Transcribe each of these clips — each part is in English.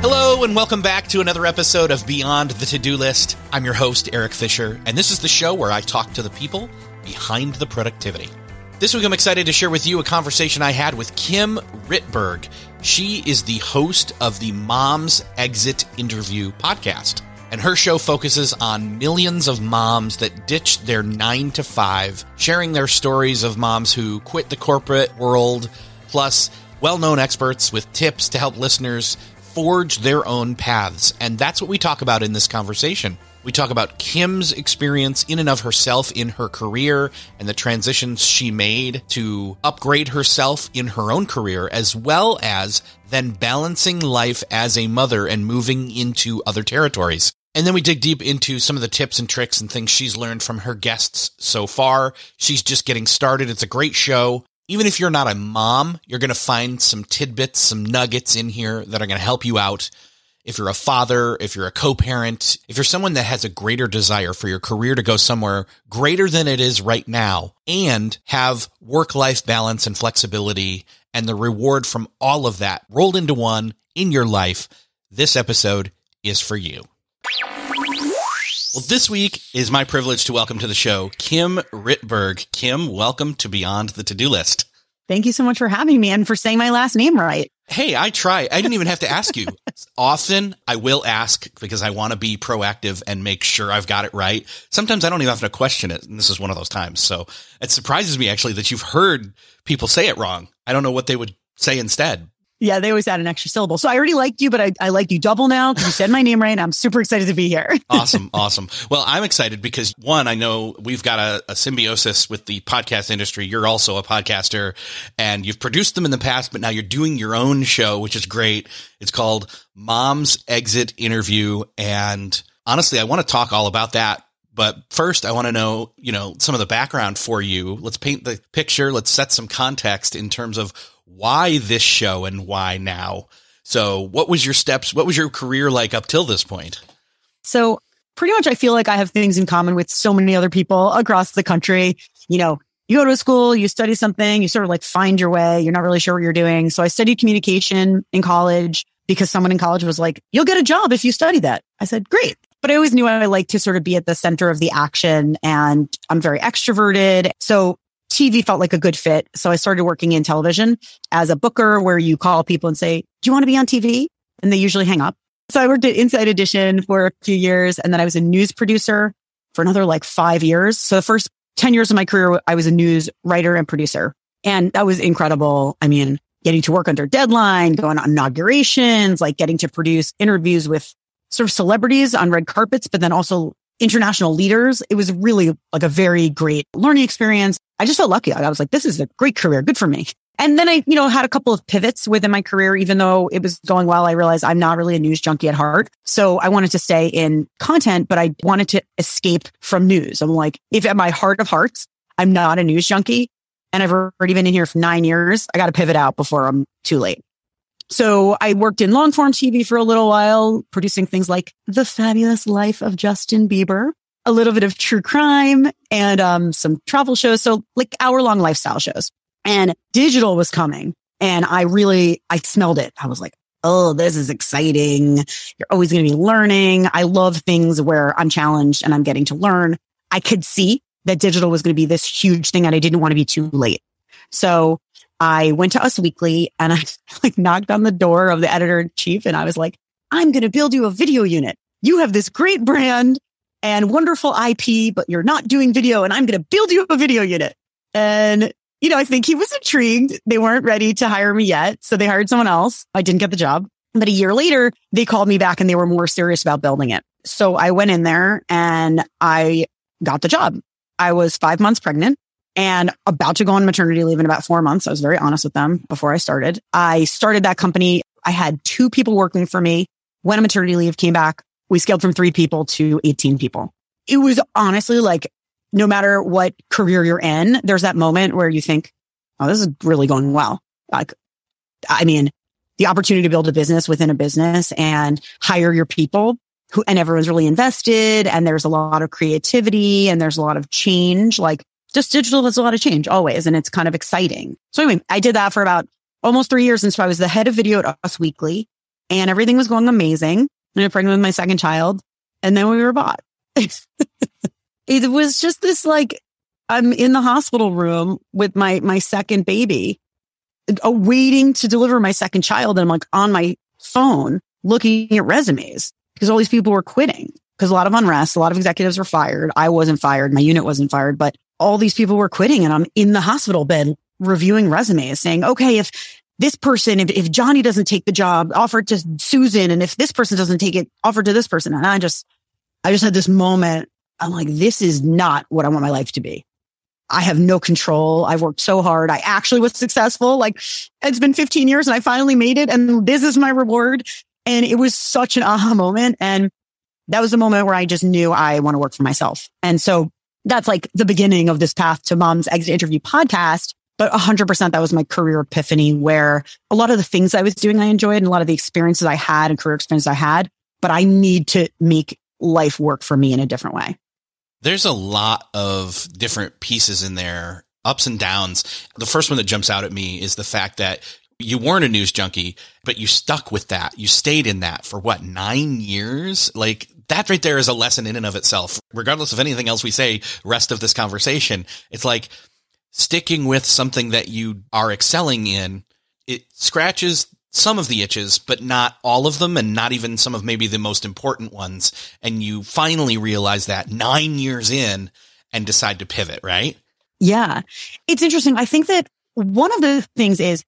Hello, and welcome back to another episode of Beyond the To Do List. I'm your host, Eric Fisher, and this is the show where I talk to the people behind the productivity. This week, I'm excited to share with you a conversation I had with Kim Rittberg. She is the host of the Mom's Exit Interview podcast, and her show focuses on millions of moms that ditched their nine to five, sharing their stories of moms who quit the corporate world, plus well known experts with tips to help listeners forge their own paths. And that's what we talk about in this conversation. We talk about Kim's experience in and of herself in her career and the transitions she made to upgrade herself in her own career, as well as then balancing life as a mother and moving into other territories. And then we dig deep into some of the tips and tricks and things she's learned from her guests so far. She's just getting started. It's a great show even if you're not a mom, you're going to find some tidbits, some nuggets in here that are going to help you out. If you're a father, if you're a co-parent, if you're someone that has a greater desire for your career to go somewhere greater than it is right now and have work-life balance and flexibility and the reward from all of that rolled into one in your life, this episode is for you. Well, this week is my privilege to welcome to the show Kim Rittberg. Kim, welcome to Beyond the To Do List. Thank you so much for having me and for saying my last name right. Hey, I try. I didn't even have to ask you. Often I will ask because I want to be proactive and make sure I've got it right. Sometimes I don't even have to question it. And this is one of those times. So it surprises me actually that you've heard people say it wrong. I don't know what they would say instead. Yeah, they always add an extra syllable. So I already liked you, but I, I like you double now because you said my name right. I'm super excited to be here. awesome. Awesome. Well, I'm excited because one, I know we've got a, a, symbiosis with the podcast industry. You're also a podcaster and you've produced them in the past, but now you're doing your own show, which is great. It's called Mom's Exit Interview. And honestly, I want to talk all about that. But first, I want to know, you know, some of the background for you. Let's paint the picture. Let's set some context in terms of why this show and why now? So, what was your steps? What was your career like up till this point? So, pretty much, I feel like I have things in common with so many other people across the country. You know, you go to a school, you study something, you sort of like find your way. You're not really sure what you're doing. So, I studied communication in college because someone in college was like, you'll get a job if you study that. I said, great. But I always knew I like to sort of be at the center of the action and I'm very extroverted. So TV felt like a good fit. So I started working in television as a booker where you call people and say, do you want to be on TV? And they usually hang up. So I worked at Inside Edition for a few years and then I was a news producer for another like five years. So the first 10 years of my career, I was a news writer and producer. And that was incredible. I mean, getting to work under deadline, going on inaugurations, like getting to produce interviews with sort of celebrities on red carpets, but then also international leaders. It was really like a very great learning experience. I just felt lucky. I was like, this is a great career. Good for me. And then I, you know, had a couple of pivots within my career, even though it was going well. I realized I'm not really a news junkie at heart. So I wanted to stay in content, but I wanted to escape from news. I'm like, if at my heart of hearts, I'm not a news junkie and I've already been in here for nine years, I got to pivot out before I'm too late. So I worked in long form TV for a little while, producing things like The Fabulous Life of Justin Bieber, a little bit of true crime and um, some travel shows. So like hour long lifestyle shows and digital was coming and I really, I smelled it. I was like, Oh, this is exciting. You're always going to be learning. I love things where I'm challenged and I'm getting to learn. I could see that digital was going to be this huge thing and I didn't want to be too late. So I went to Us Weekly and I like knocked on the door of the editor in chief and I was like, I'm going to build you a video unit. You have this great brand and wonderful IP, but you're not doing video and I'm going to build you a video unit. And, you know, I think he was intrigued. They weren't ready to hire me yet. So they hired someone else. I didn't get the job. But a year later, they called me back and they were more serious about building it. So I went in there and I got the job. I was five months pregnant and about to go on maternity leave in about four months. I was very honest with them before I started. I started that company. I had two people working for me. When a maternity leave came back, we scaled from three people to 18 people. It was honestly like, no matter what career you're in, there's that moment where you think, Oh, this is really going well. Like, I mean, the opportunity to build a business within a business and hire your people who, and everyone's really invested and there's a lot of creativity and there's a lot of change. Like just digital has a lot of change always. And it's kind of exciting. So anyway, I did that for about almost three years. And so I was the head of video at Us Weekly and everything was going amazing. And I'm pregnant with my second child. And then we were bought. it was just this like, I'm in the hospital room with my, my second baby, uh, waiting to deliver my second child. And I'm like on my phone looking at resumes because all these people were quitting because a lot of unrest, a lot of executives were fired. I wasn't fired. My unit wasn't fired, but all these people were quitting and I'm in the hospital bed reviewing resumes saying, okay, if this person, if, if Johnny doesn't take the job, offered to Susan. And if this person doesn't take it, offered to this person. And I just, I just had this moment. I'm like, this is not what I want my life to be. I have no control. I've worked so hard. I actually was successful. Like it's been 15 years and I finally made it. And this is my reward. And it was such an aha moment. And that was the moment where I just knew I want to work for myself. And so that's like the beginning of this path to mom's exit interview podcast. But 100% that was my career epiphany where a lot of the things I was doing, I enjoyed and a lot of the experiences I had and career experiences I had, but I need to make life work for me in a different way. There's a lot of different pieces in there, ups and downs. The first one that jumps out at me is the fact that you weren't a news junkie, but you stuck with that. You stayed in that for what, nine years? Like that right there is a lesson in and of itself. Regardless of anything else we say, rest of this conversation, it's like sticking with something that you are excelling in, it scratches some of the itches, but not all of them, and not even some of maybe the most important ones. And you finally realize that nine years in and decide to pivot, right? Yeah. It's interesting. I think that one of the things is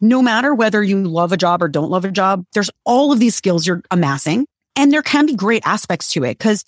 no matter whether you love a job or don't love a job, there's all of these skills you're amassing. And there can be great aspects to it because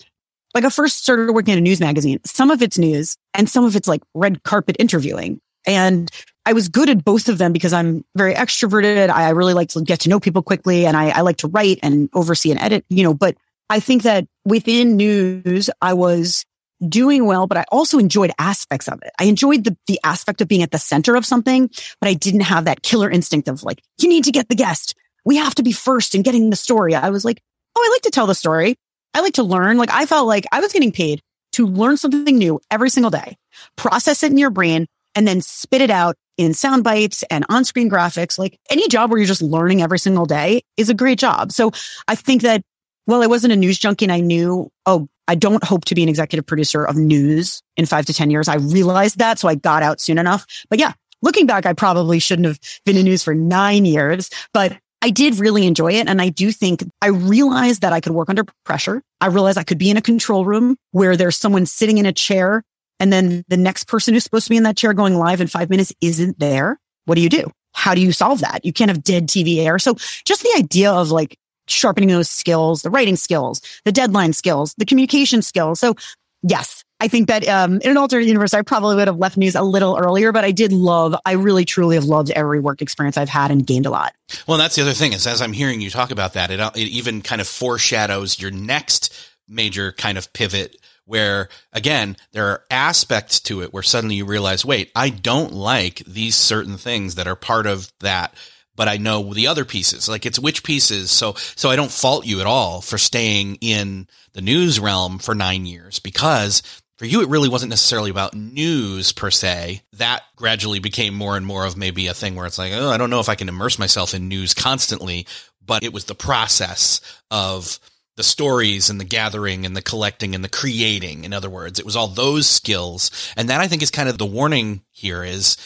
like I first started working at a news magazine. Some of it's news and some of it's like red carpet interviewing. And I was good at both of them because I'm very extroverted. I really like to get to know people quickly and I, I like to write and oversee and edit, you know, but I think that within news, I was doing well, but I also enjoyed aspects of it. I enjoyed the, the aspect of being at the center of something, but I didn't have that killer instinct of like, you need to get the guest. We have to be first in getting the story. I was like, Oh, I like to tell the story. I like to learn. Like I felt like I was getting paid to learn something new every single day, process it in your brain and then spit it out in sound bites and on-screen graphics. Like any job where you're just learning every single day is a great job. So I think that well, I wasn't a news junkie and I knew, oh, I don't hope to be an executive producer of news in five to 10 years. I realized that. So I got out soon enough. But yeah, looking back, I probably shouldn't have been in news for nine years, but I did really enjoy it. And I do think I realized that I could work under pressure. I realized I could be in a control room where there's someone sitting in a chair and then the next person who's supposed to be in that chair going live in five minutes isn't there. What do you do? How do you solve that? You can't have dead TV air. So just the idea of like sharpening those skills, the writing skills, the deadline skills, the communication skills. So yes, I think that um, in an alternate universe, I probably would have left news a little earlier, but I did love, I really truly have loved every work experience I've had and gained a lot. Well, that's the other thing is as I'm hearing you talk about that, it, it even kind of foreshadows your next major kind of pivot where again, there are aspects to it where suddenly you realize, wait, I don't like these certain things that are part of that but I know the other pieces. Like it's which pieces. So, so I don't fault you at all for staying in the news realm for nine years because for you, it really wasn't necessarily about news per se. That gradually became more and more of maybe a thing where it's like, oh, I don't know if I can immerse myself in news constantly, but it was the process of the stories and the gathering and the collecting and the creating. In other words, it was all those skills. And that I think is kind of the warning here is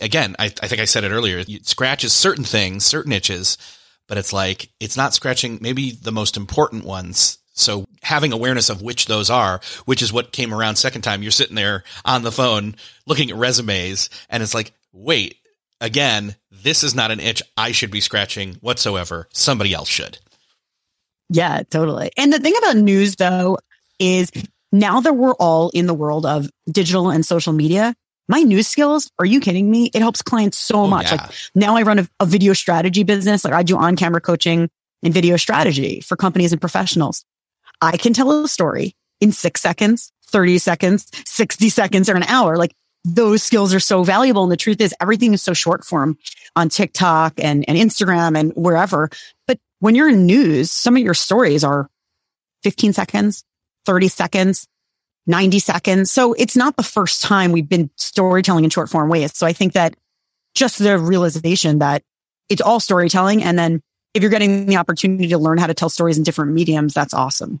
again, I, I think I said it earlier. It scratches certain things, certain itches, but it's like, it's not scratching maybe the most important ones so having awareness of which those are, which is what came around second time, you're sitting there on the phone looking at resumes and it's like, wait, again, this is not an itch I should be scratching whatsoever. Somebody else should. Yeah, totally. And the thing about news though is now that we're all in the world of digital and social media, my news skills, are you kidding me? It helps clients so oh, much. Yeah. Like now I run a, a video strategy business. Like I do on camera coaching and video strategy for companies and professionals. I can tell a story in six seconds, 30 seconds, 60 seconds, or an hour. Like those skills are so valuable. And the truth is everything is so short form on TikTok and, and Instagram and wherever. But when you're in news, some of your stories are 15 seconds, 30 seconds, 90 seconds. So it's not the first time we've been storytelling in short form ways. So I think that just the realization that it's all storytelling. And then if you're getting the opportunity to learn how to tell stories in different mediums, that's awesome.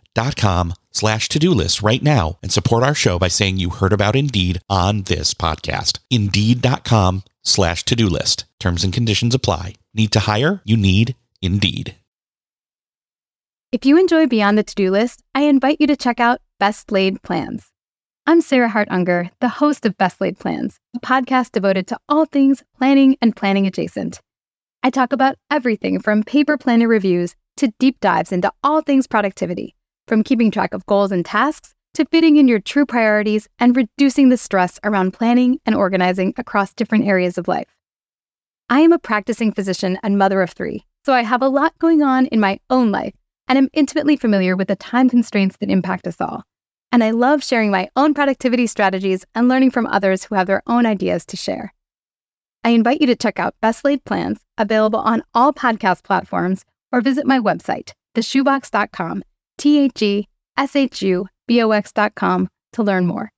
Indeed.com slash to-do list right now and support our show by saying you heard about Indeed on this podcast. Indeed.com slash to-do list. Terms and conditions apply. Need to hire? You need Indeed. If you enjoy Beyond the To-Do List, I invite you to check out Best Laid Plans. I'm Sarah Hart Unger, the host of Best Laid Plans, a podcast devoted to all things planning and planning adjacent. I talk about everything from paper planner reviews to deep dives into all things productivity from keeping track of goals and tasks to fitting in your true priorities and reducing the stress around planning and organizing across different areas of life. I am a practicing physician and mother of three, so I have a lot going on in my own life and am intimately familiar with the time constraints that impact us all. And I love sharing my own productivity strategies and learning from others who have their own ideas to share. I invite you to check out Best Laid Plans, available on all podcast platforms, or visit my website, T H E S H U B O X dot com to learn more.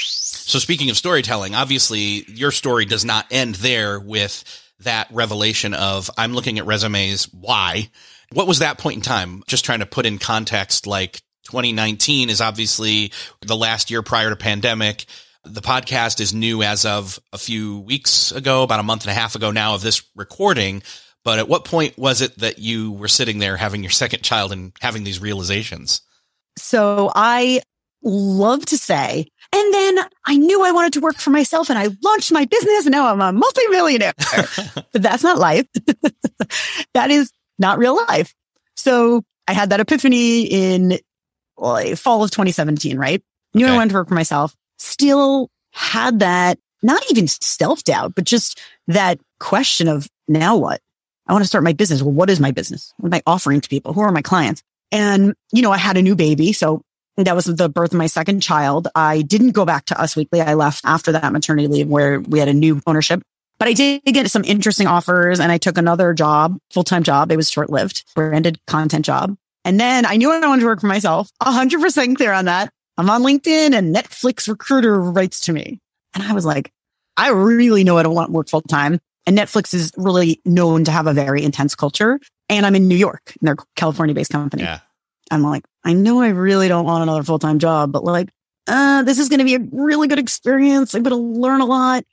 So, speaking of storytelling, obviously your story does not end there with that revelation of I'm looking at resumes. Why? What was that point in time? Just trying to put in context, like 2019 is obviously the last year prior to pandemic. The podcast is new as of a few weeks ago, about a month and a half ago now of this recording. But at what point was it that you were sitting there having your second child and having these realizations? So I love to say, and then I knew I wanted to work for myself and I launched my business and now I'm a multimillionaire. but that's not life. that is not real life. So I had that epiphany in well, fall of 2017, right? Knew okay. I wanted to work for myself. Still had that, not even self doubt, but just that question of now what? I want to start my business. Well, what is my business? What am I offering to people? Who are my clients? And, you know, I had a new baby. So that was the birth of my second child. I didn't go back to Us Weekly. I left after that maternity leave where we had a new ownership. But I did get some interesting offers and I took another job, full-time job. It was short-lived, branded content job. And then I knew I wanted to work for myself. hundred percent clear on that. I'm on LinkedIn and Netflix recruiter writes to me. And I was like, I really know I don't want to work full time. And Netflix is really known to have a very intense culture. and I'm in New York and they're California based company. Yeah. I'm like, I know I really don't want another full time job, but like, uh, this is going to be a really good experience. I'm going to learn a lot.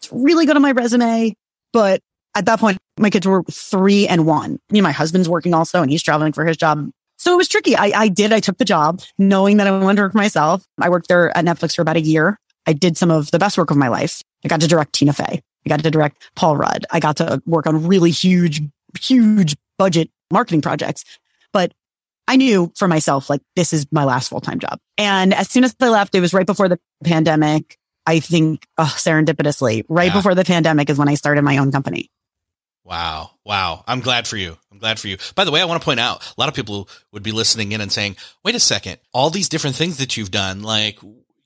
It's really good on my resume. But at that point, my kids were three and one. You know, my husband's working also and he's traveling for his job. So it was tricky. I, I did. I took the job knowing that I wanted to work for myself. I worked there at Netflix for about a year. I did some of the best work of my life. I got to direct Tina Fey. I got to direct Paul Rudd. I got to work on really huge, huge budget marketing projects. But I knew for myself, like, this is my last full time job. And as soon as I left, it was right before the pandemic. I think oh, serendipitously, right Yeah. before the pandemic is when I started my own company. Wow. Wow. I'm glad for you. I'm glad for you. By the way, I want to point out a lot of people would be listening in and saying, wait a second, all these different things that you've done, like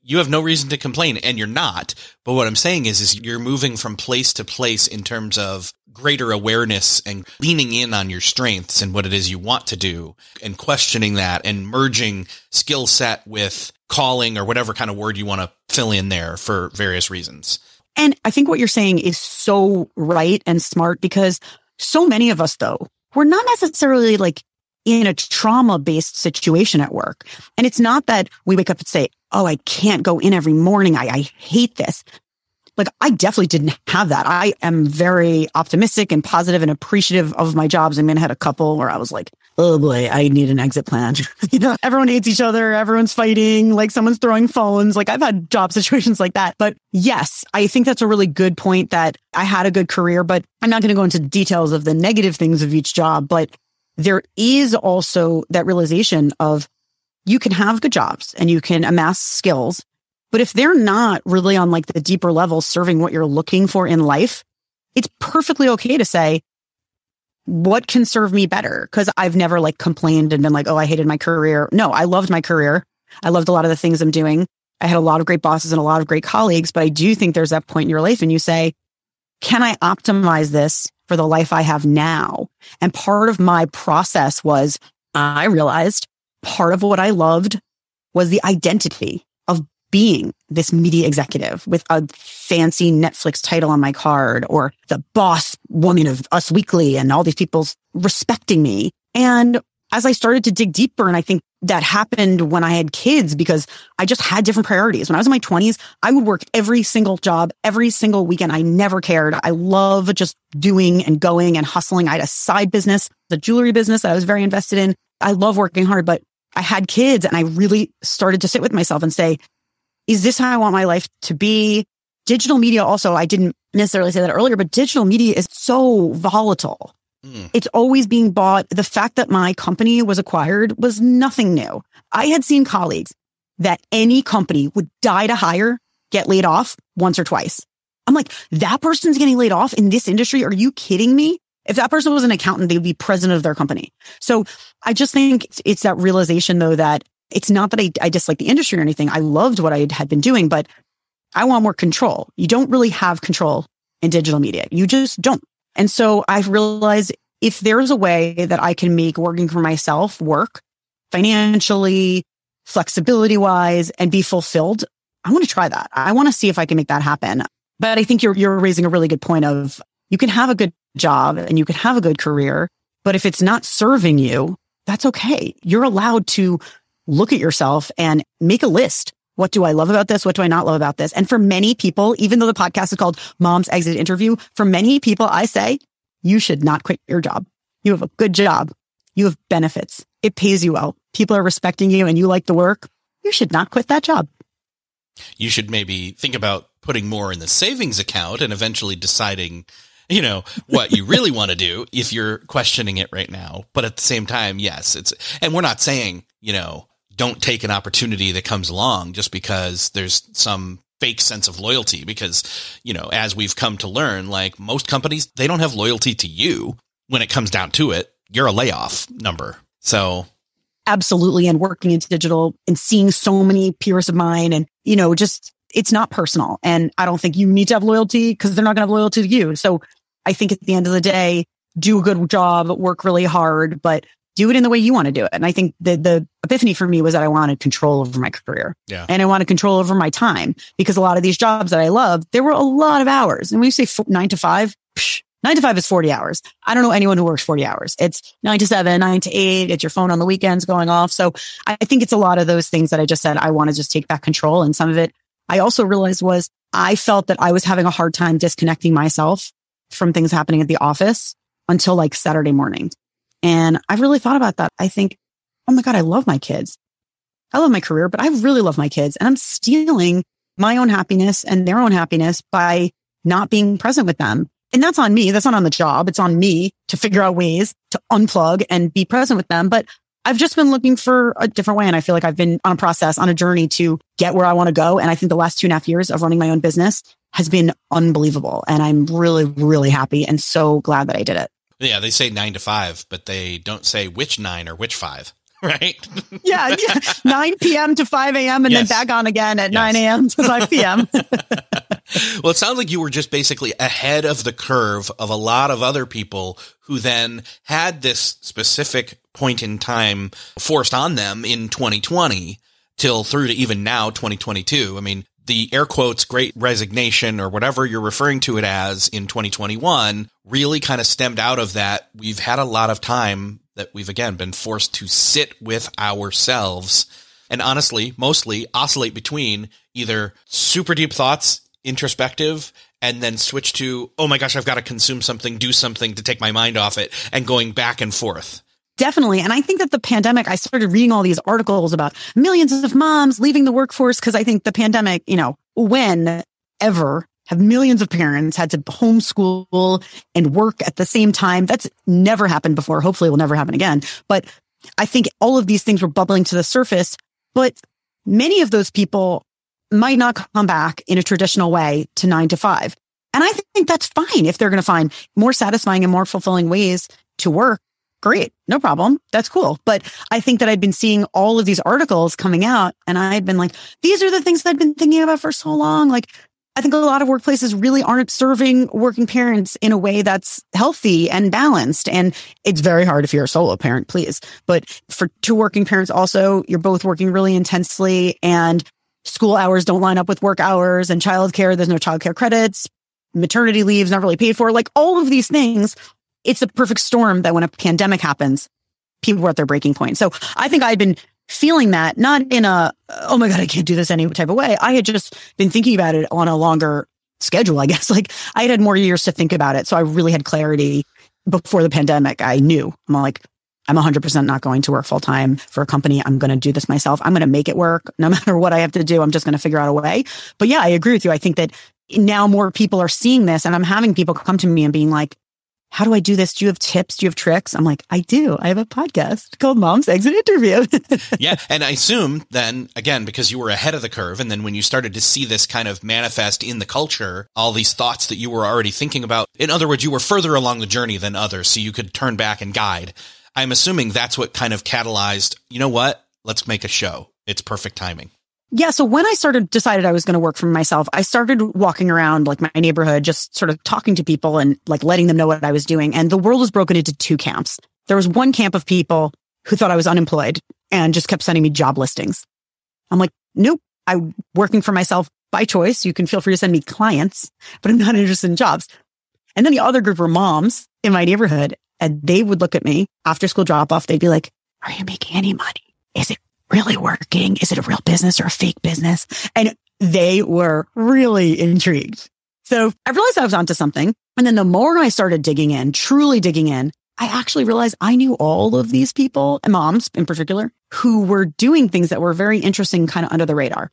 you have no reason to complain and you're not. But what I'm saying is, is you're moving from place to place in terms of greater awareness and leaning in on your strengths and what it is you want to do and questioning that and merging skill set with calling or whatever kind of word you want to fill in there for various reasons. And I think what you're saying is so right and smart because so many of us, though, we're not necessarily like in a trauma based situation at work. And it's not that we wake up and say, Oh, I can't go in every morning. I, I hate this. Like I definitely didn't have that. I am very optimistic and positive and appreciative of my jobs. I mean, I had a couple where I was like, Oh boy, I need an exit plan. you know, everyone hates each other. Everyone's fighting. Like someone's throwing phones. Like I've had job situations like that. But yes, I think that's a really good point that I had a good career, but I'm not going to go into details of the negative things of each job. But there is also that realization of you can have good jobs and you can amass skills. But if they're not really on like the deeper level serving what you're looking for in life, it's perfectly okay to say, what can serve me better? Cause I've never like complained and been like, oh, I hated my career. No, I loved my career. I loved a lot of the things I'm doing. I had a lot of great bosses and a lot of great colleagues, but I do think there's that point in your life and you say, can I optimize this for the life I have now? And part of my process was I realized part of what I loved was the identity of being this media executive with a fancy Netflix title on my card or the boss woman of Us Weekly and all these people respecting me. And as I started to dig deeper, and I think that happened when I had kids because I just had different priorities. When I was in my 20s, I would work every single job, every single weekend. I never cared. I love just doing and going and hustling. I had a side business, the jewelry business that I was very invested in. I love working hard, but I had kids and I really started to sit with myself and say, is this how I want my life to be? Digital media also, I didn't necessarily say that earlier, but digital media is so volatile. Mm. It's always being bought. The fact that my company was acquired was nothing new. I had seen colleagues that any company would die to hire, get laid off once or twice. I'm like, that person's getting laid off in this industry. Are you kidding me? If that person was an accountant, they would be president of their company. So I just think it's, it's that realization though that it's not that I, I dislike the industry or anything. I loved what I had been doing, but I want more control. You don't really have control in digital media. You just don't. And so I've realized if there's a way that I can make working for myself work financially, flexibility wise, and be fulfilled, I want to try that. I want to see if I can make that happen. But I think you're, you're raising a really good point of you can have a good job and you can have a good career, but if it's not serving you, that's okay. You're allowed to look at yourself and make a list. What do I love about this? What do I not love about this? And for many people, even though the podcast is called Mom's Exit Interview, for many people, I say you should not quit your job. You have a good job. You have benefits. It pays you well. People are respecting you and you like the work. You should not quit that job. You should maybe think about putting more in the savings account and eventually deciding, you know, what you really want to do if you're questioning it right now. But at the same time, yes, it's, and we're not saying, you know, don't take an opportunity that comes along just because there's some fake sense of loyalty because, you know, as we've come to learn, like most companies, they don't have loyalty to you when it comes down to it. You're a layoff number. So Absolutely. And working into digital and seeing so many peers of mine and, you know, just it's not personal. And I don't think you need to have loyalty because they're not going to have loyalty to you. So I think at the end of the day, do a good job, work really hard, but do it in the way you want to do it. And I think the, the epiphany for me was that I wanted control over my career yeah. and I wanted control over my time because a lot of these jobs that I love, there were a lot of hours. And when you say f- nine to five, psh, Nine to five is 40 hours. I don't know anyone who works 40 hours. It's nine to seven, nine to eight. It's your phone on the weekends going off. So I think it's a lot of those things that I just said. I want to just take back control. And some of it I also realized was I felt that I was having a hard time disconnecting myself from things happening at the office until like Saturday morning. And I've really thought about that. I think, oh my God, I love my kids. I love my career, but I really love my kids and I'm stealing my own happiness and their own happiness by not being present with them. And that's on me. That's not on the job. It's on me to figure out ways to unplug and be present with them. But I've just been looking for a different way. And I feel like I've been on a process, on a journey to get where I want to go. And I think the last two and a half years of running my own business has been unbelievable. And I'm really, really happy and so glad that I did it. Yeah, they say nine to five, but they don't say which nine or which five. right? yeah, yeah. 9 p.m. to 5 a.m. and yes. then back on again at yes. 9 a.m. to 5 p.m. well, it sounds like you were just basically ahead of the curve of a lot of other people who then had this specific point in time forced on them in 2020 till through to even now 2022. I mean, the air quotes great resignation or whatever you're referring to it as in 2021 really kind of stemmed out of that. We've had a lot of time that we've again been forced to sit with ourselves and honestly, mostly oscillate between either super deep thoughts, introspective, and then switch to, oh my gosh, I've got to consume something, do something to take my mind off it, and going back and forth. Definitely. And I think that the pandemic, I started reading all these articles about millions of moms leaving the workforce because I think the pandemic, you know, when ever have millions of parents had to homeschool and work at the same time. That's never happened before. Hopefully it will never happen again. But I think all of these things were bubbling to the surface, but many of those people might not come back in a traditional way to nine to five. And I think that's fine if they're going to find more satisfying and more fulfilling ways to work. Great. No problem. That's cool. But I think that I'd been seeing all of these articles coming out and I'd been like, these are the things that I've been thinking about for so long. Like I think a lot of workplaces really aren't serving working parents in a way that's healthy and balanced. And it's very hard if you're a solo parent, please. But for two working parents, also, you're both working really intensely and school hours don't line up with work hours and childcare. There's no childcare credits. Maternity leave's not really paid for. Like all of these things. It's the perfect storm that when a pandemic happens, people were at their breaking point. So I think I'd been feeling that, not in a, oh my God, I can't do this any type of way. I had just been thinking about it on a longer schedule, I guess. Like I had had more years to think about it. So I really had clarity before the pandemic. I knew I'm like, I'm 100% not going to work full time for a company. I'm going to do this myself. I'm going to make it work no matter what I have to do. I'm just going to figure out a way. But yeah, I agree with you. I think that now more people are seeing this and I'm having people come to me and being like, how do I do this? Do you have tips? Do you have tricks? I'm like, I do. I have a podcast called Mom's Exit Interview. yeah. And I assume then, again, because you were ahead of the curve, and then when you started to see this kind of manifest in the culture, all these thoughts that you were already thinking about, in other words, you were further along the journey than others, so you could turn back and guide. I'm assuming that's what kind of catalyzed, you know what? Let's make a show. It's perfect timing. Yeah. So when I started, decided I was going to work for myself, I started walking around like my neighborhood, just sort of talking to people and like letting them know what I was doing. And the world was broken into two camps. There was one camp of people who thought I was unemployed and just kept sending me job listings. I'm like, nope, I'm working for myself by choice. You can feel free to send me clients, but I'm not interested in jobs. And then the other group were moms in my neighborhood and they would look at me after school drop off. They'd be like, are you making any money? Is it really working? Is it a real business or a fake business? And they were really intrigued. So I realized I was onto something. And then the more I started digging in, truly digging in, I actually realized I knew all of these people and moms in particular who were doing things that were very interesting, kind of under the radar.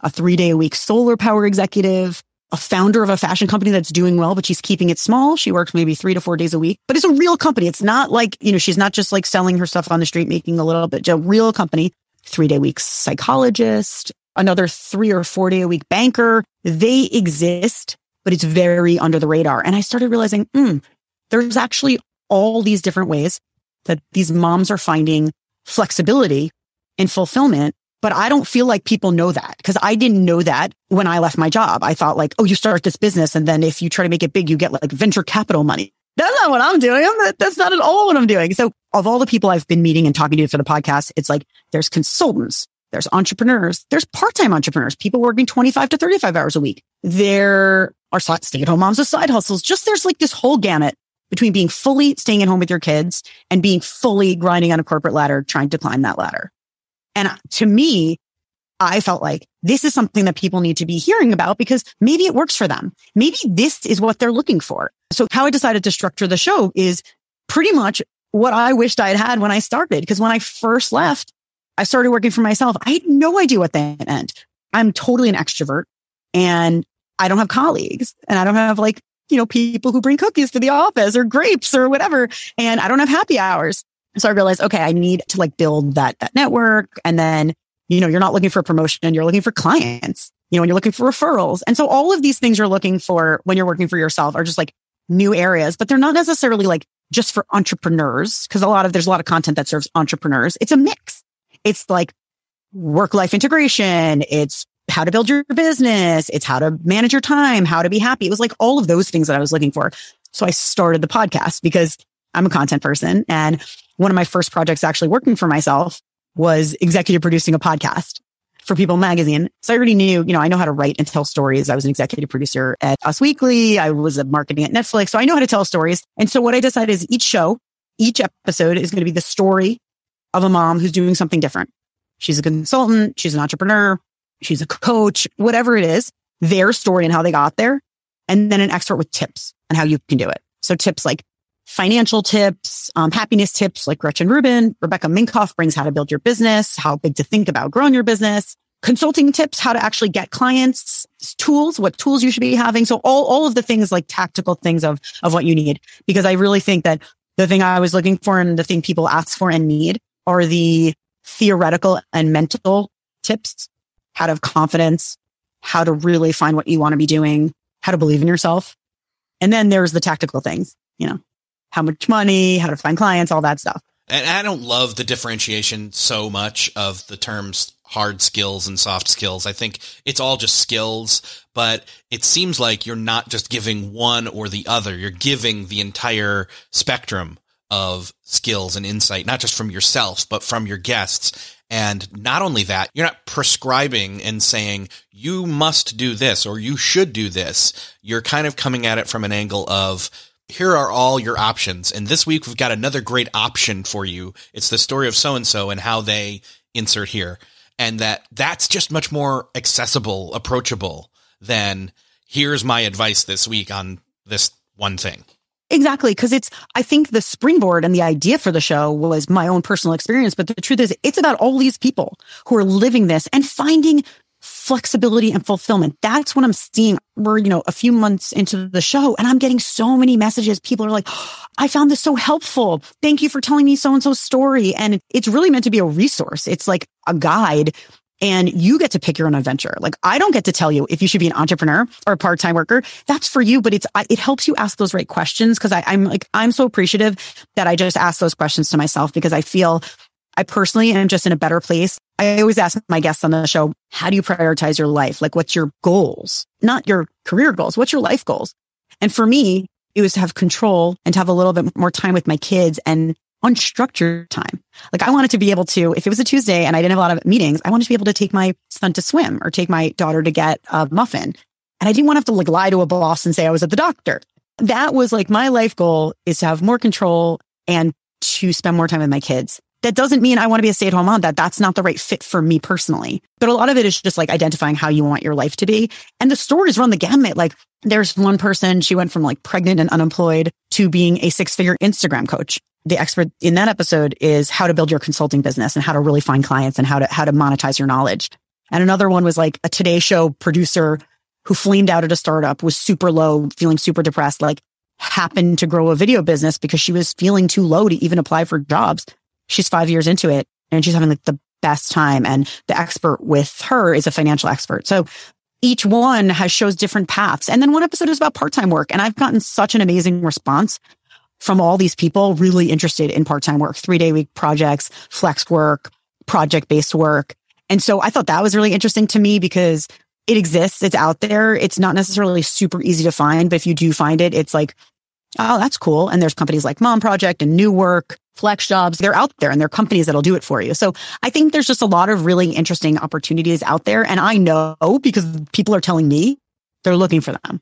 A three day a week solar power executive, a founder of a fashion company that's doing well, but she's keeping it small. She works maybe three to four days a week, but it's a real company. It's not like, you know, she's not just like selling her stuff on the street, making a little bit, a real company three day week psychologist, another three or four day a week banker. They exist, but it's very under the radar. And I started realizing, hmm, there's actually all these different ways that these moms are finding flexibility and fulfillment. But I don't feel like people know that because I didn't know that when I left my job. I thought like, oh, you start this business. And then if you try to make it big, you get like venture capital money. That's not what I'm doing. I'm that's not at all what I'm doing. So of all the people I've been meeting and talking to for the podcast, it's like there's consultants, there's entrepreneurs, there's part-time entrepreneurs, people working 25 to 35 hours a week. there are stay at home moms with side hustles. Just there's like this whole gamut between being fully staying at home with your kids and being fully grinding on a corporate ladder, trying to climb that ladder. And to me, I felt like this is something that people need to be hearing about because maybe it works for them. Maybe this is what they're looking for. So how I decided to structure the show is pretty much what I wished I had had when I started. Because when I first left, I started working for myself. I had no idea what that meant. I'm totally an extrovert and I don't have colleagues and I don't have like, you know, people who bring cookies to the office or grapes or whatever. And I don't have happy hours. So I realized, okay, I need to like build that, that network. And then, you know, you're not looking for a promotion. You're looking for clients, you know, and you're looking for referrals. And so all of these things you're looking for when you're working for yourself are just like new areas, but they're not necessarily like just for entrepreneurs. Cause a lot of, there's a lot of content that serves entrepreneurs. It's a mix. It's like work life integration. It's how to build your business. It's how to manage your time, how to be happy. It was like all of those things that I was looking for. So I started the podcast because I'm a content person. And one of my first projects actually working for myself was executive producing a podcast for People magazine. So I already knew, you know, I know how to write and tell stories. I was an executive producer at Us Weekly. I was a marketing at Netflix. So I know how to tell stories. And so what I decided is each show, each episode is going to be the story of a mom who's doing something different. She's a consultant. She's an entrepreneur she's a coach, whatever it is, their story and how they got there. And then an expert with tips on how you can do it. So tips like financial tips, um, happiness tips like Gretchen Rubin, Rebecca Minkoff brings how to build your business, how big to think about growing your business, consulting tips, how to actually get clients, tools, what tools you should be having. So all, all of the things like tactical things of, of what you need. Because I really think that the thing I was looking for and the thing people ask for and need are the theoretical and mental tips how to have confidence, how to really find what you want to be doing, how to believe in yourself. And then there's the tactical things, you know, how much money, how to find clients, all that stuff. And I don't love the differentiation so much of the terms hard skills and soft skills. I think it's all just skills, but it seems like you're not just giving one or the other. You're giving the entire spectrum of skills and insight, not just from yourself, but from your guests. And not only that, you're not prescribing and saying you must do this or you should do this. You're kind of coming at it from an angle of here are all your options. And this week we've got another great option for you. It's the story of so and so and how they insert here. And that that's just much more accessible, approachable than here's my advice this week on this one thing. Exactly. Cause it's, I think the springboard and the idea for the show was my own personal experience. But the truth is it's about all these people who are living this and finding flexibility and fulfillment. That's what I'm seeing. We're, you know, a few months into the show and I'm getting so many messages. People are like, I found this so helpful. Thank you for telling me so and so's story. And it's really meant to be a resource. It's like a guide and you get to pick your own adventure. Like I don't get to tell you if you should be an entrepreneur or a part-time worker. That's for you, but it's, it helps you ask those right questions. Cause I, I'm like, I'm so appreciative that I just ask those questions to myself because I feel I personally am just in a better place. I always ask my guests on the show, how do you prioritize your life? Like what's your goals? Not your career goals. What's your life goals? And for me, it was to have control and to have a little bit more time with my kids and unstructured time. Like I wanted to be able to, if it was a Tuesday and I didn't have a lot of meetings, I wanted to be able to take my son to swim or take my daughter to get a muffin. And I didn't want to have to like lie to a boss and say I was at the doctor. That was like my life goal is to have more control and to spend more time with my kids. That doesn't mean I want to be a stay at home mom. That that's not the right fit for me personally. But a lot of it is just like identifying how you want your life to be. And the stories run the gamut. Like there's one person, she went from like pregnant and unemployed to being a six figure Instagram coach the expert in that episode is how to build your consulting business and how to really find clients and how to, how to monetize your knowledge. And another one was like a Today Show producer who flamed out at a startup, was super low, feeling super depressed, like happened to grow a video business because she was feeling too low to even apply for jobs. She's five years into it and she's having like the best time. And the expert with her is a financial expert. So each one has shows different paths. And then one episode is about part-time work. And I've gotten such an amazing response from all these people really interested in part-time work, three day week projects, flex work, project based work. And so I thought that was really interesting to me because it exists. It's out there. It's not necessarily super easy to find, but if you do find it, it's like, oh, that's cool. And there's companies like Mom Project and New Work, Flex Jobs. They're out there and they're companies that'll do it for you. So I think there's just a lot of really interesting opportunities out there. And I know because people are telling me they're looking for them.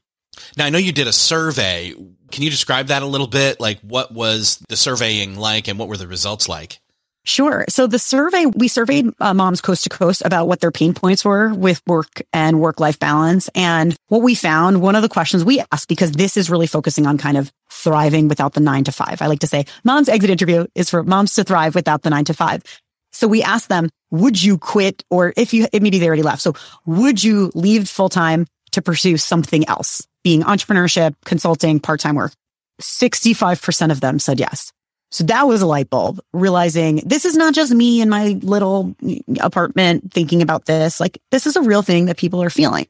Now, I know you did a survey. Can you describe that a little bit? Like, what was the surveying like and what were the results like? Sure. So the survey, we surveyed uh, moms coast to coast about what their pain points were with work and work life balance. And what we found, one of the questions we asked, because this is really focusing on kind of thriving without the nine to five. I like to say mom's exit interview is for moms to thrive without the nine to five. So we asked them, would you quit or if you, maybe they already left. So would you leave full time to pursue something else, being entrepreneurship, consulting, part-time work? 65% of them said yes. So that was a light bulb, realizing this is not just me in my little apartment thinking about this. Like this is a real thing that people are feeling.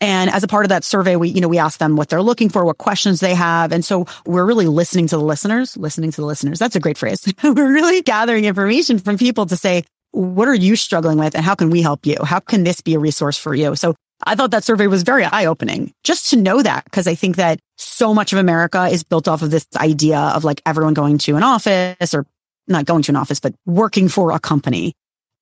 And as a part of that survey, we, you know, we asked them what they're looking for, what questions they have. And so we're really listening to the listeners, listening to the listeners. That's a great phrase. we're really gathering information from people to say, what are you struggling with and how can we help you? How can this be a resource for you? So I thought that survey was very eye opening just to know that because I think that so much of America is built off of this idea of like everyone going to an office or not going to an office, but working for a company,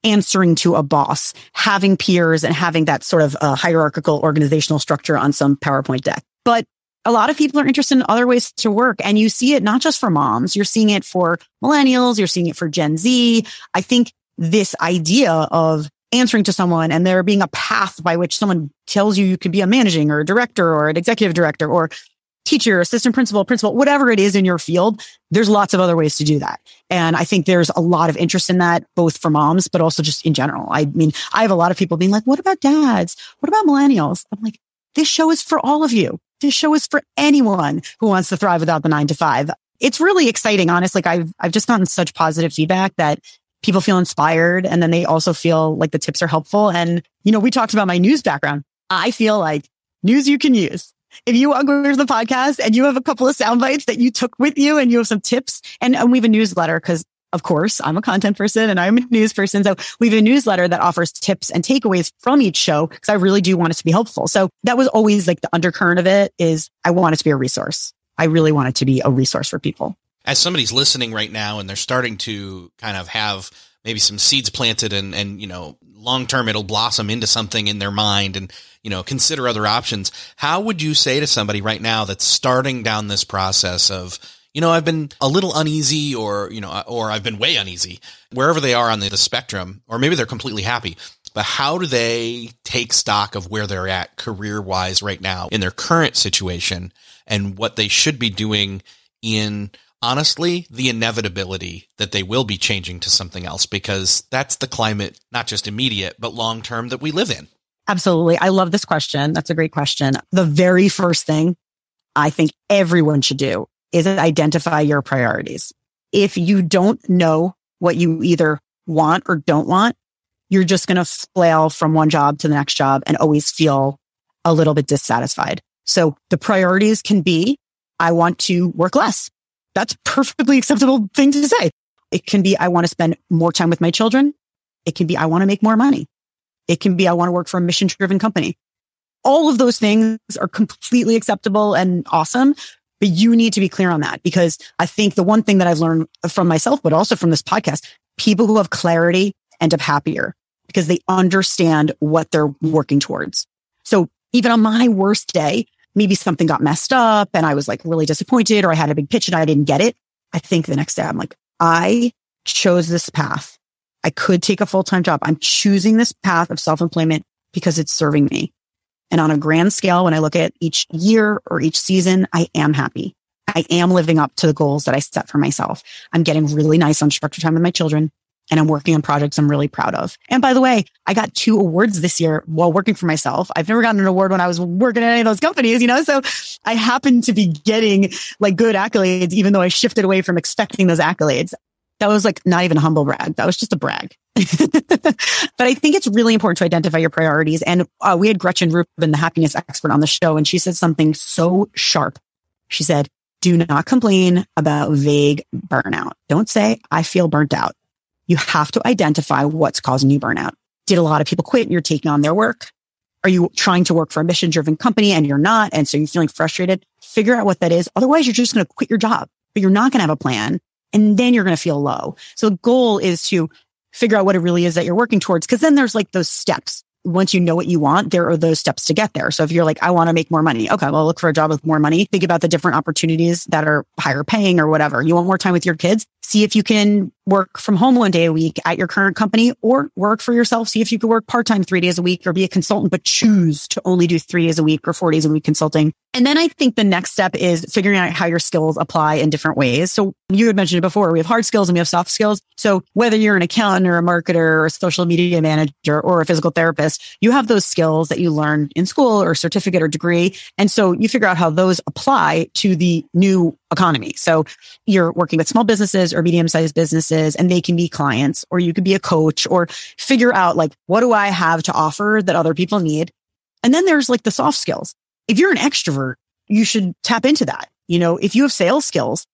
answering to a boss, having peers and having that sort of uh, hierarchical organizational structure on some PowerPoint deck. But a lot of people are interested in other ways to work and you see it not just for moms, you're seeing it for millennials, you're seeing it for Gen Z. I think this idea of answering to someone and there being a path by which someone tells you you could be a managing or a director or an executive director or teacher, assistant principal, principal, whatever it is in your field, there's lots of other ways to do that. And I think there's a lot of interest in that, both for moms, but also just in general. I mean, I have a lot of people being like, what about dads? What about millennials? I'm like, this show is for all of you. This show is for anyone who wants to thrive without the nine to five. It's really exciting, honestly. Like I've, I've just gotten such positive feedback that people feel inspired and then they also feel like the tips are helpful. And, you know, we talked about my news background. I feel like news you can use. If you go to the podcast and you have a couple of sound bites that you took with you and you have some tips and, and we have a newsletter because of course, I'm a content person and I'm a news person. So we have a newsletter that offers tips and takeaways from each show because I really do want it to be helpful. So that was always like the undercurrent of it is I want it to be a resource. I really want it to be a resource for people as somebody's listening right now and they're starting to kind of have maybe some seeds planted and, and, you know, long term it'll blossom into something in their mind and, you know, consider other options. How would you say to somebody right now that's starting down this process of, you know, I've been a little uneasy or, you know, or I've been way uneasy wherever they are on the, the spectrum, or maybe they're completely happy, but how do they take stock of where they're at career wise right now in their current situation and what they should be doing in honestly the inevitability that they will be changing to something else because that's the climate, not just immediate, but long term that we live in. Absolutely. I love this question. That's a great question. The very first thing I think everyone should do is identify your priorities. If you don't know what you either want or don't want, you're just going to flail from one job to the next job and always feel a little bit dissatisfied. So the priorities can be, I want to work less that's perfectly acceptable thing to say. It can be, I want to spend more time with my children. It can be, I want to make more money. It can be, I want to work for a mission driven company. All of those things are completely acceptable and awesome. But you need to be clear on that because I think the one thing that I've learned from myself, but also from this podcast, people who have clarity end up happier because they understand what they're working towards. So even on my worst day, maybe something got messed up and I was like really disappointed or I had a big pitch and I didn't get it. I think the next day I'm like, I chose this path. I could take a full time job. I'm choosing this path of self employment because it's serving me. And on a grand scale, when I look at each year or each season, I am happy. I am living up to the goals that I set for myself. I'm getting really nice unstructured time with my children and I'm working on projects I'm really proud of. And by the way, I got two awards this year while working for myself. I've never gotten an award when I was working at any of those companies, you know, so I happen to be getting like good accolades, even though I shifted away from expecting those accolades. That was like not even a humble brag. That was just a brag. but I think it's really important to identify your priorities. And uh, we had Gretchen Rubin, the happiness expert on the show, and she said something so sharp. She said, do not complain about vague burnout. Don't say, I feel burnt out you have to identify what's causing you burnout. Did a lot of people quit and you're taking on their work? Are you trying to work for a mission driven company and you're not? And so you're feeling frustrated. Figure out what that is. Otherwise, you're just going to quit your job, but you're not going to have a plan. And then you're going to feel low. So the goal is to figure out what it really is that you're working towards. Cause then there's like those steps. once you know what you want, there are those steps to get there. So if you're like, I want to make more money. Okay. Well, look for a job with more money. Think about the different opportunities that are higher paying or whatever. You want more time with your kids. See if you can work from home one day a week at your current company or work for yourself. See if you could work part time three days a week or be a consultant, but choose to only do three days a week or four days a week consulting. And then I think the next step is figuring out how your skills apply in different ways. So you had mentioned it before. We have hard skills and we have soft skills. So whether you're an accountant or a marketer or a social media manager or a physical therapist, you have those skills that you learn in school or certificate or degree. And so you figure out how those apply to the new economy. So you're working with small businesses or medium sized businesses and they can be clients or you could be a coach or figure out like, what do I have to offer that other people need? And then there's like the soft skills. If you're an extrovert, you should tap into that. You know, if you have sales skills,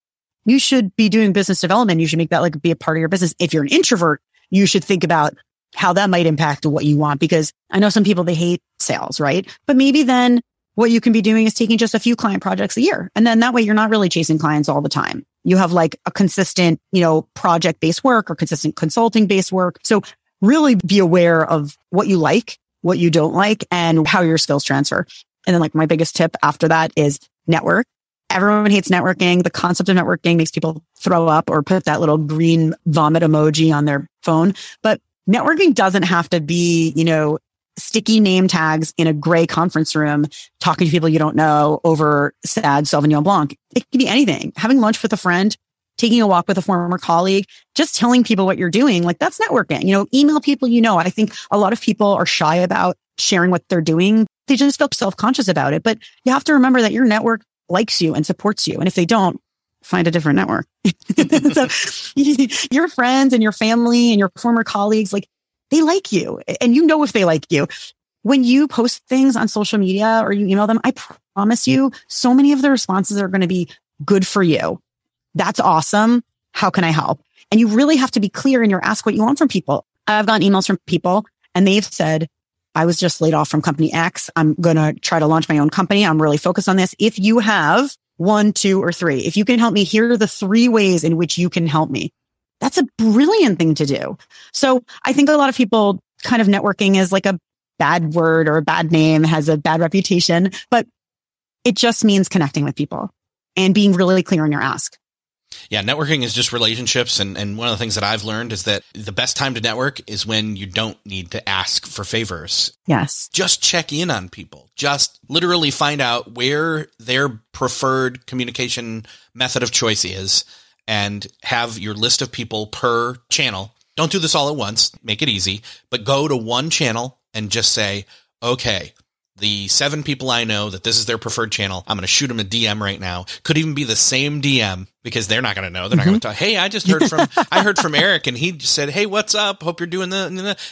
you should be doing business development. You should make that like be a part of your business. If you're an introvert, you should think about how that might impact what you want. Because I know some people, they hate sales, right? But maybe then what you can be doing is taking just a few client projects a year. And then that way you're not really chasing clients all the time. You have like a consistent, you know, project based work or consistent consulting based work. So really be aware of what you like, what you don't like and how your skills transfer. And then like my biggest tip after that is network. Everyone hates networking. The concept of networking makes people throw up or put that little green vomit emoji on their phone. But networking doesn't have to be, you know, sticky name tags in a gray conference room, talking to people you don't know over sad Sauvignon Blanc. It can be anything. Having lunch with a friend, taking a walk with a former colleague, just telling people what you're doing. Like that's networking, you know, email people you know. I think a lot of people are shy about sharing what they're doing. They just feel self-conscious about it, but you have to remember that your network likes you and supports you. And if they don't, find a different network. so your friends and your family and your former colleagues, like they like you and you know if they like you. When you post things on social media or you email them, I promise you so many of the responses are going to be good for you. That's awesome. How can I help? And you really have to be clear in your ask what you want from people. I've gotten emails from people and they've said, I was just laid off from company X. I'm going to try to launch my own company. I'm really focused on this. If you have one, two, or three, if you can help me, here are the three ways in which you can help me. That's a brilliant thing to do. So I think a lot of people kind of networking is like a bad word or a bad name, has a bad reputation, but it just means connecting with people and being really clear in your ask. Yeah, networking is just relationships. And, and one of the things that I've learned is that the best time to network is when you don't need to ask for favors. Yes. Just check in on people. Just literally find out where their preferred communication method of choice is and have your list of people per channel. Don't do this all at once. Make it easy, but go to one channel and just say, okay, the seven people I know that this is their preferred channel. I'm going to shoot them a DM right now. Could even be the same DM because they're not going to know. They're not going to talk. Hey, I just heard from, I heard from Eric and he just said, Hey, what's up? Hope you're doing the,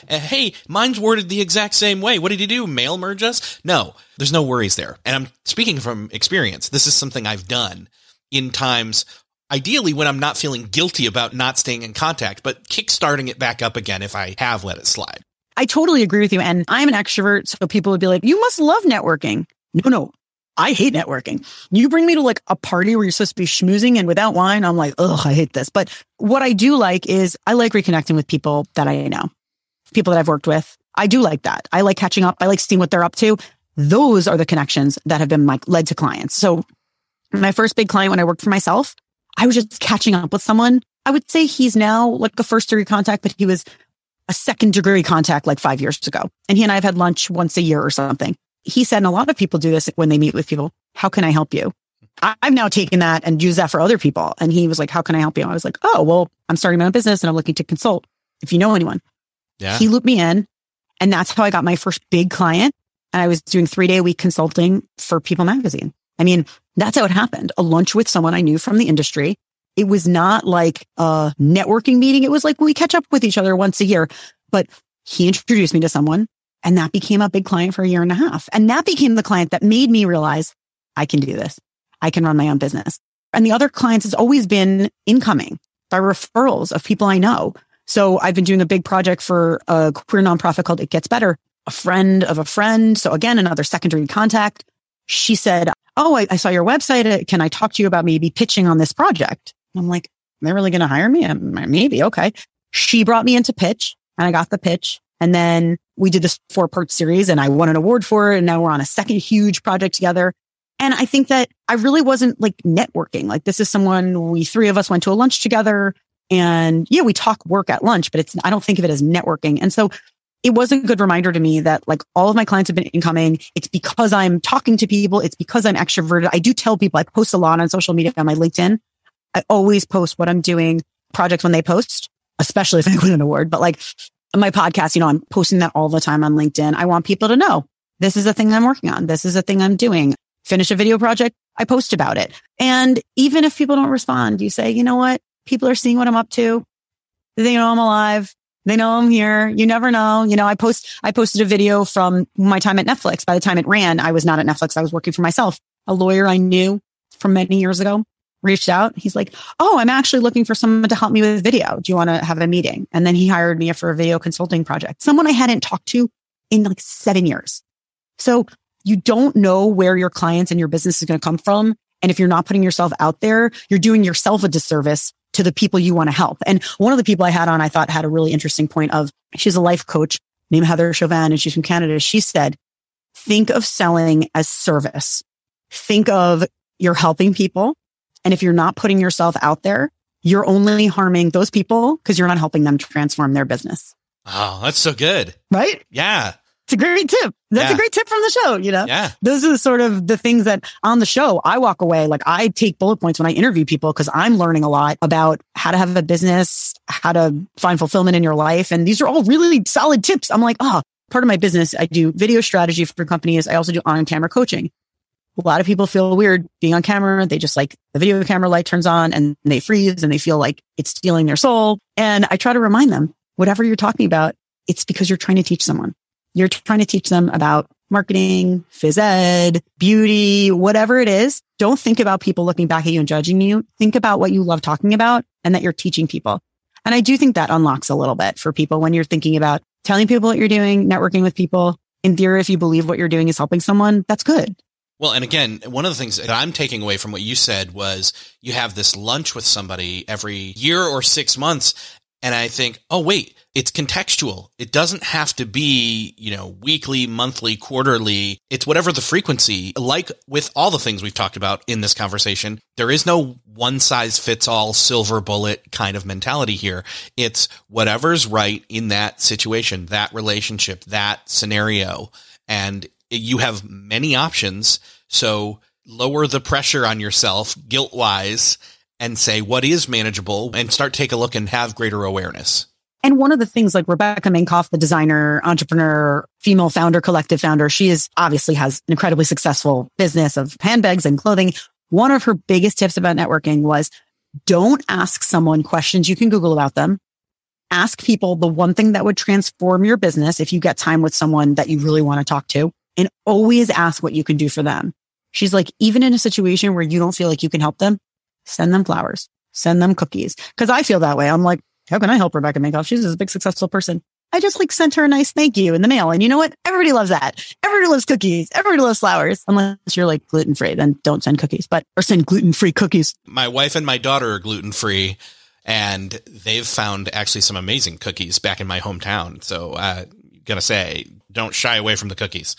the uh, hey, mine's worded the exact same way. What did he do? Mail merge us? No, there's no worries there. And I'm speaking from experience. This is something I've done in times ideally when I'm not feeling guilty about not staying in contact, but kickstarting it back up again if I have let it slide. I totally agree with you. And I'm an extrovert. So people would be like, you must love networking. No, no, I hate networking. You bring me to like a party where you're supposed to be schmoozing and without wine, I'm like, ugh, I hate this. But what I do like is I like reconnecting with people that I know, people that I've worked with. I do like that. I like catching up. I like seeing what they're up to. Those are the connections that have been like led to clients. So my first big client when I worked for myself, I was just catching up with someone. I would say he's now like a first degree contact, but he was a second degree contact like five years ago. And he and I have had lunch once a year or something. He said, and a lot of people do this when they meet with people. How can I help you? I've now taken that and used that for other people. And he was like, how can I help you? I was like, oh, well, I'm starting my own business and I'm looking to consult if you know anyone. Yeah. He looped me in and that's how I got my first big client. And I was doing three day a week consulting for People Magazine. I mean, that's how it happened. A lunch with someone I knew from the industry. It was not like a networking meeting. It was like we catch up with each other once a year, but he introduced me to someone and that became a big client for a year and a half. And that became the client that made me realize I can do this. I can run my own business. And the other clients has always been incoming by referrals of people I know. So I've been doing a big project for a queer nonprofit called It Gets Better, a friend of a friend. So again, another secondary contact. She said, Oh, I, I saw your website. Uh, can I talk to you about maybe pitching on this project? I'm like, they're really going to hire me? Um, maybe. Okay. She brought me into pitch and I got the pitch And then we did this four part series and I won an award for it. And now we're on a second huge project together. And I think that I really wasn't like networking. Like this is someone we three of us went to a lunch together and yeah, we talk work at lunch, but it's, I don't think of it as networking. And so it was a good reminder to me that like all of my clients have been incoming. It's because I'm talking to people. It's because I'm extroverted. I do tell people I post a lot on social media on my LinkedIn. I always post what I'm doing projects when they post, especially if I win an award, but like my podcast, you know, I'm posting that all the time on LinkedIn. I want people to know this is a thing I'm working on. This is a thing I'm doing. Finish a video project. I post about it. And even if people don't respond, you say, you know what? People are seeing what I'm up to. They know I'm alive. They know I'm here. You never know. You know, I post, I posted a video from my time at Netflix. By the time it ran, I was not at Netflix. I was working for myself. A lawyer I knew from many years ago reached out. He's like, Oh, I'm actually looking for someone to help me with video. Do you want to have a meeting? And then he hired me for a video consulting project, someone I hadn't talked to in like seven years. So you don't know where your clients and your business is going to come from. And if you're not putting yourself out there, you're doing yourself a disservice to the people you want to help. And one of the people I had on, I thought had a really interesting point of she's a life coach named Heather Chauvin and she's from Canada. She said, think of selling as service. Think of you're helping people and if you're not putting yourself out there, you're only harming those people because you're not helping them transform their business. Oh, that's so good. Right? Yeah. It's a great tip. That's Yeah. a great tip from the show, you know? Yeah. Those are the sort of the things that on the show, I walk away, like I take bullet points when I interview people because I'm learning a lot about how to have a business, how to find fulfillment in your life. And these are all really solid tips. I'm like, oh, part of my business, I do video strategy for companies. I also do on camera coaching. A lot of people feel weird being on camera. They just like the video camera light turns on and they freeze and they feel like it's stealing their soul. And I try to remind them, whatever you're talking about, it's because you're trying to teach someone. You're trying to teach them about marketing, phys ed, beauty, whatever it is. Don't think about people looking back at you and judging you. Think about what you love talking about and that you're teaching people. And I do think that unlocks a little bit for people when you're thinking about telling people what you're doing, networking with people. In theory, if you believe what you're doing is helping someone, that's good. Well, and again, one of the things that I'm taking away from what you said was you have this lunch with somebody every year or six months. And I think, oh, wait, it's contextual. It doesn't have to be, you know, weekly, monthly, quarterly. It's whatever the frequency. Like with all the things we've talked about in this conversation, there is no one size fits all silver bullet kind of mentality here. It's whatever's right in that situation, that relationship, that scenario. And you have many options. So lower the pressure on yourself guilt wise and say what is manageable and start take a look and have greater awareness. And one of the things like Rebecca Minkoff, the designer, entrepreneur, female founder, collective founder, she is obviously has an incredibly successful business of handbags and clothing. One of her biggest tips about networking was don't ask someone questions you can Google about them. Ask people the one thing that would transform your business if you get time with someone that you really want to talk to and always ask what you can do for them. She's like, even in a situation where you don't feel like you can help them, send them flowers, send them cookies. Cause I feel that way. I'm like, how can I help Rebecca Minkoff? She's a big successful person. I just like sent her a nice thank you in the mail. And you know what? Everybody loves that. Everybody loves cookies. Everybody loves flowers. Unless you're like gluten free, then don't send cookies, but or send gluten free cookies. My wife and my daughter are gluten free and they've found actually some amazing cookies back in my hometown. So, uh, gonna say, don't shy away from the cookies.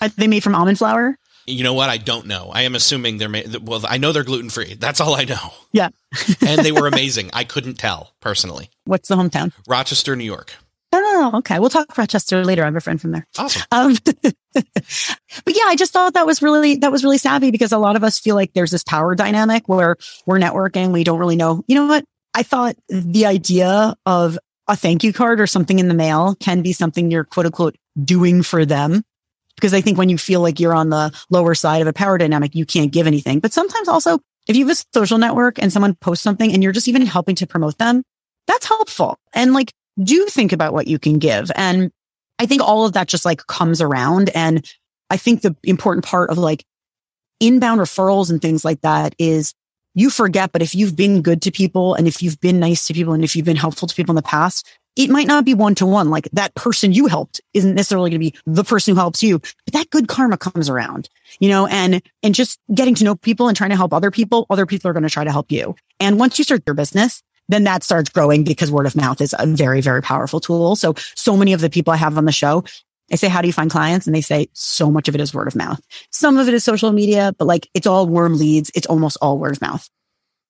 Are they made from almond flour? You know what? I don't know. I am assuming they're made. Well, I know they're gluten free. That's all I know. Yeah. and they were amazing. I couldn't tell personally. What's the hometown? Rochester, New York. Oh, okay. We'll talk Rochester later. I have a friend from there. Awesome. Um, but yeah, I just thought that was really, that was really savvy because a lot of us feel like there's this power dynamic where we're networking. We don't really know. You know what? I thought the idea of a thank you card or something in the mail can be something you're quote unquote doing for them. Because I think when you feel like you're on the lower side of a power dynamic, you can't give anything. But sometimes also if you have a social network and someone posts something and you're just even helping to promote them, that's helpful. And like, do think about what you can give. And I think all of that just like comes around. And I think the important part of like inbound referrals and things like that is you forget, but if you've been good to people and if you've been nice to people and if you've been helpful to people in the past, it might not be one to one. Like that person you helped isn't necessarily going to be the person who helps you, but that good karma comes around, you know, and, and just getting to know people and trying to help other people, other people are going to try to help you. And once you start your business, then that starts growing because word of mouth is a very, very powerful tool. So, so many of the people I have on the show, I say, how do you find clients? And they say so much of it is word of mouth. Some of it is social media, but like it's all warm leads. It's almost all word of mouth.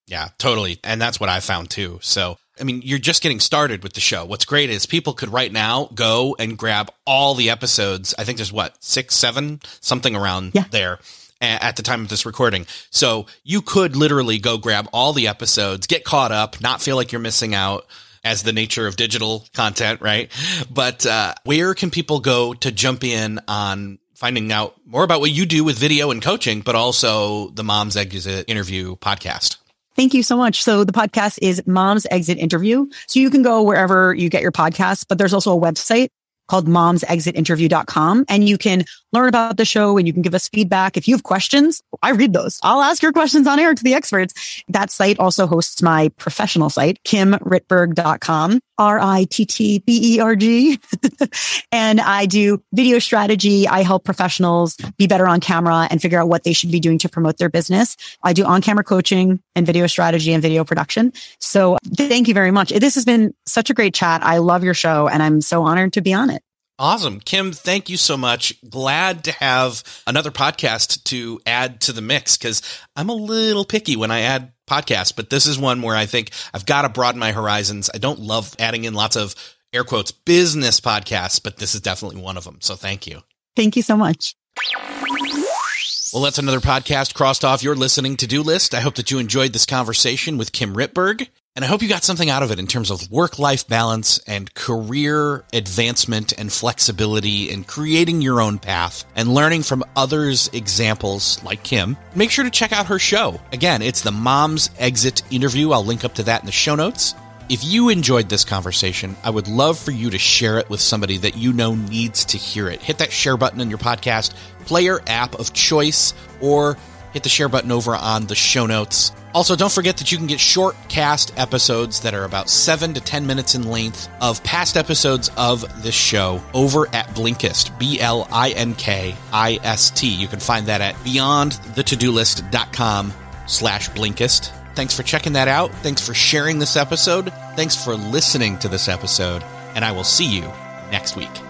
Yeah, totally. And that's what I found too. So, I mean, you're just getting started with the show. What's great is people could right now go and grab all the episodes. I think there's what, six, seven, something around yeah. there at the time of this recording. So you could literally go grab all the episodes, get caught up, not feel like you're missing out as the nature of digital content, right? But uh, where can people go to jump in on finding out more about what you do with video and coaching, but also the Mom's Exit interview podcast? Thank you so much. So the podcast is Mom's Exit Interview. So you can go wherever you get your podcasts, but there's also a website called momsexitinterview.com and you can learn about the show and you can give us feedback. If you have questions, I read those. I'll ask your questions on air to the experts. That site also hosts my professional site, kimrittberg.com, R-I-T-T-B-E-R-G. and I do video strategy. I help professionals be better on camera and figure out what they should be doing to promote their business. I do on camera coaching and video strategy and video production. So thank you very much. This has been such a great chat. I love your show and I'm so honored to be on it. Awesome. Kim, thank you so much. Glad to have another podcast to add to the mix because I'm a little picky when I add podcasts, but this is one where I think I've got to broaden my horizons. I don't love adding in lots of air quotes business podcasts, but this is definitely one of them. So thank you. Thank you so much. Well, that's another podcast crossed off your listening to do list. I hope that you enjoyed this conversation with Kim Rittberg. And I hope you got something out of it in terms of work life balance and career advancement and flexibility and creating your own path and learning from others' examples like Kim. Make sure to check out her show. Again, it's the Mom's Exit interview. I'll link up to that in the show notes. If you enjoyed this conversation, I would love for you to share it with somebody that you know needs to hear it. Hit that share button in your podcast player app of choice or hit the share button over on the show notes. Also, don't forget that you can get short cast episodes that are about seven to 10 minutes in length of past episodes of this show over at Blinkist, B L I N K I S T. You can find that at beyondthetodolist.com slash Blinkist. Thanks for checking that out. Thanks for sharing this episode. Thanks for listening to this episode. And I will see you next week.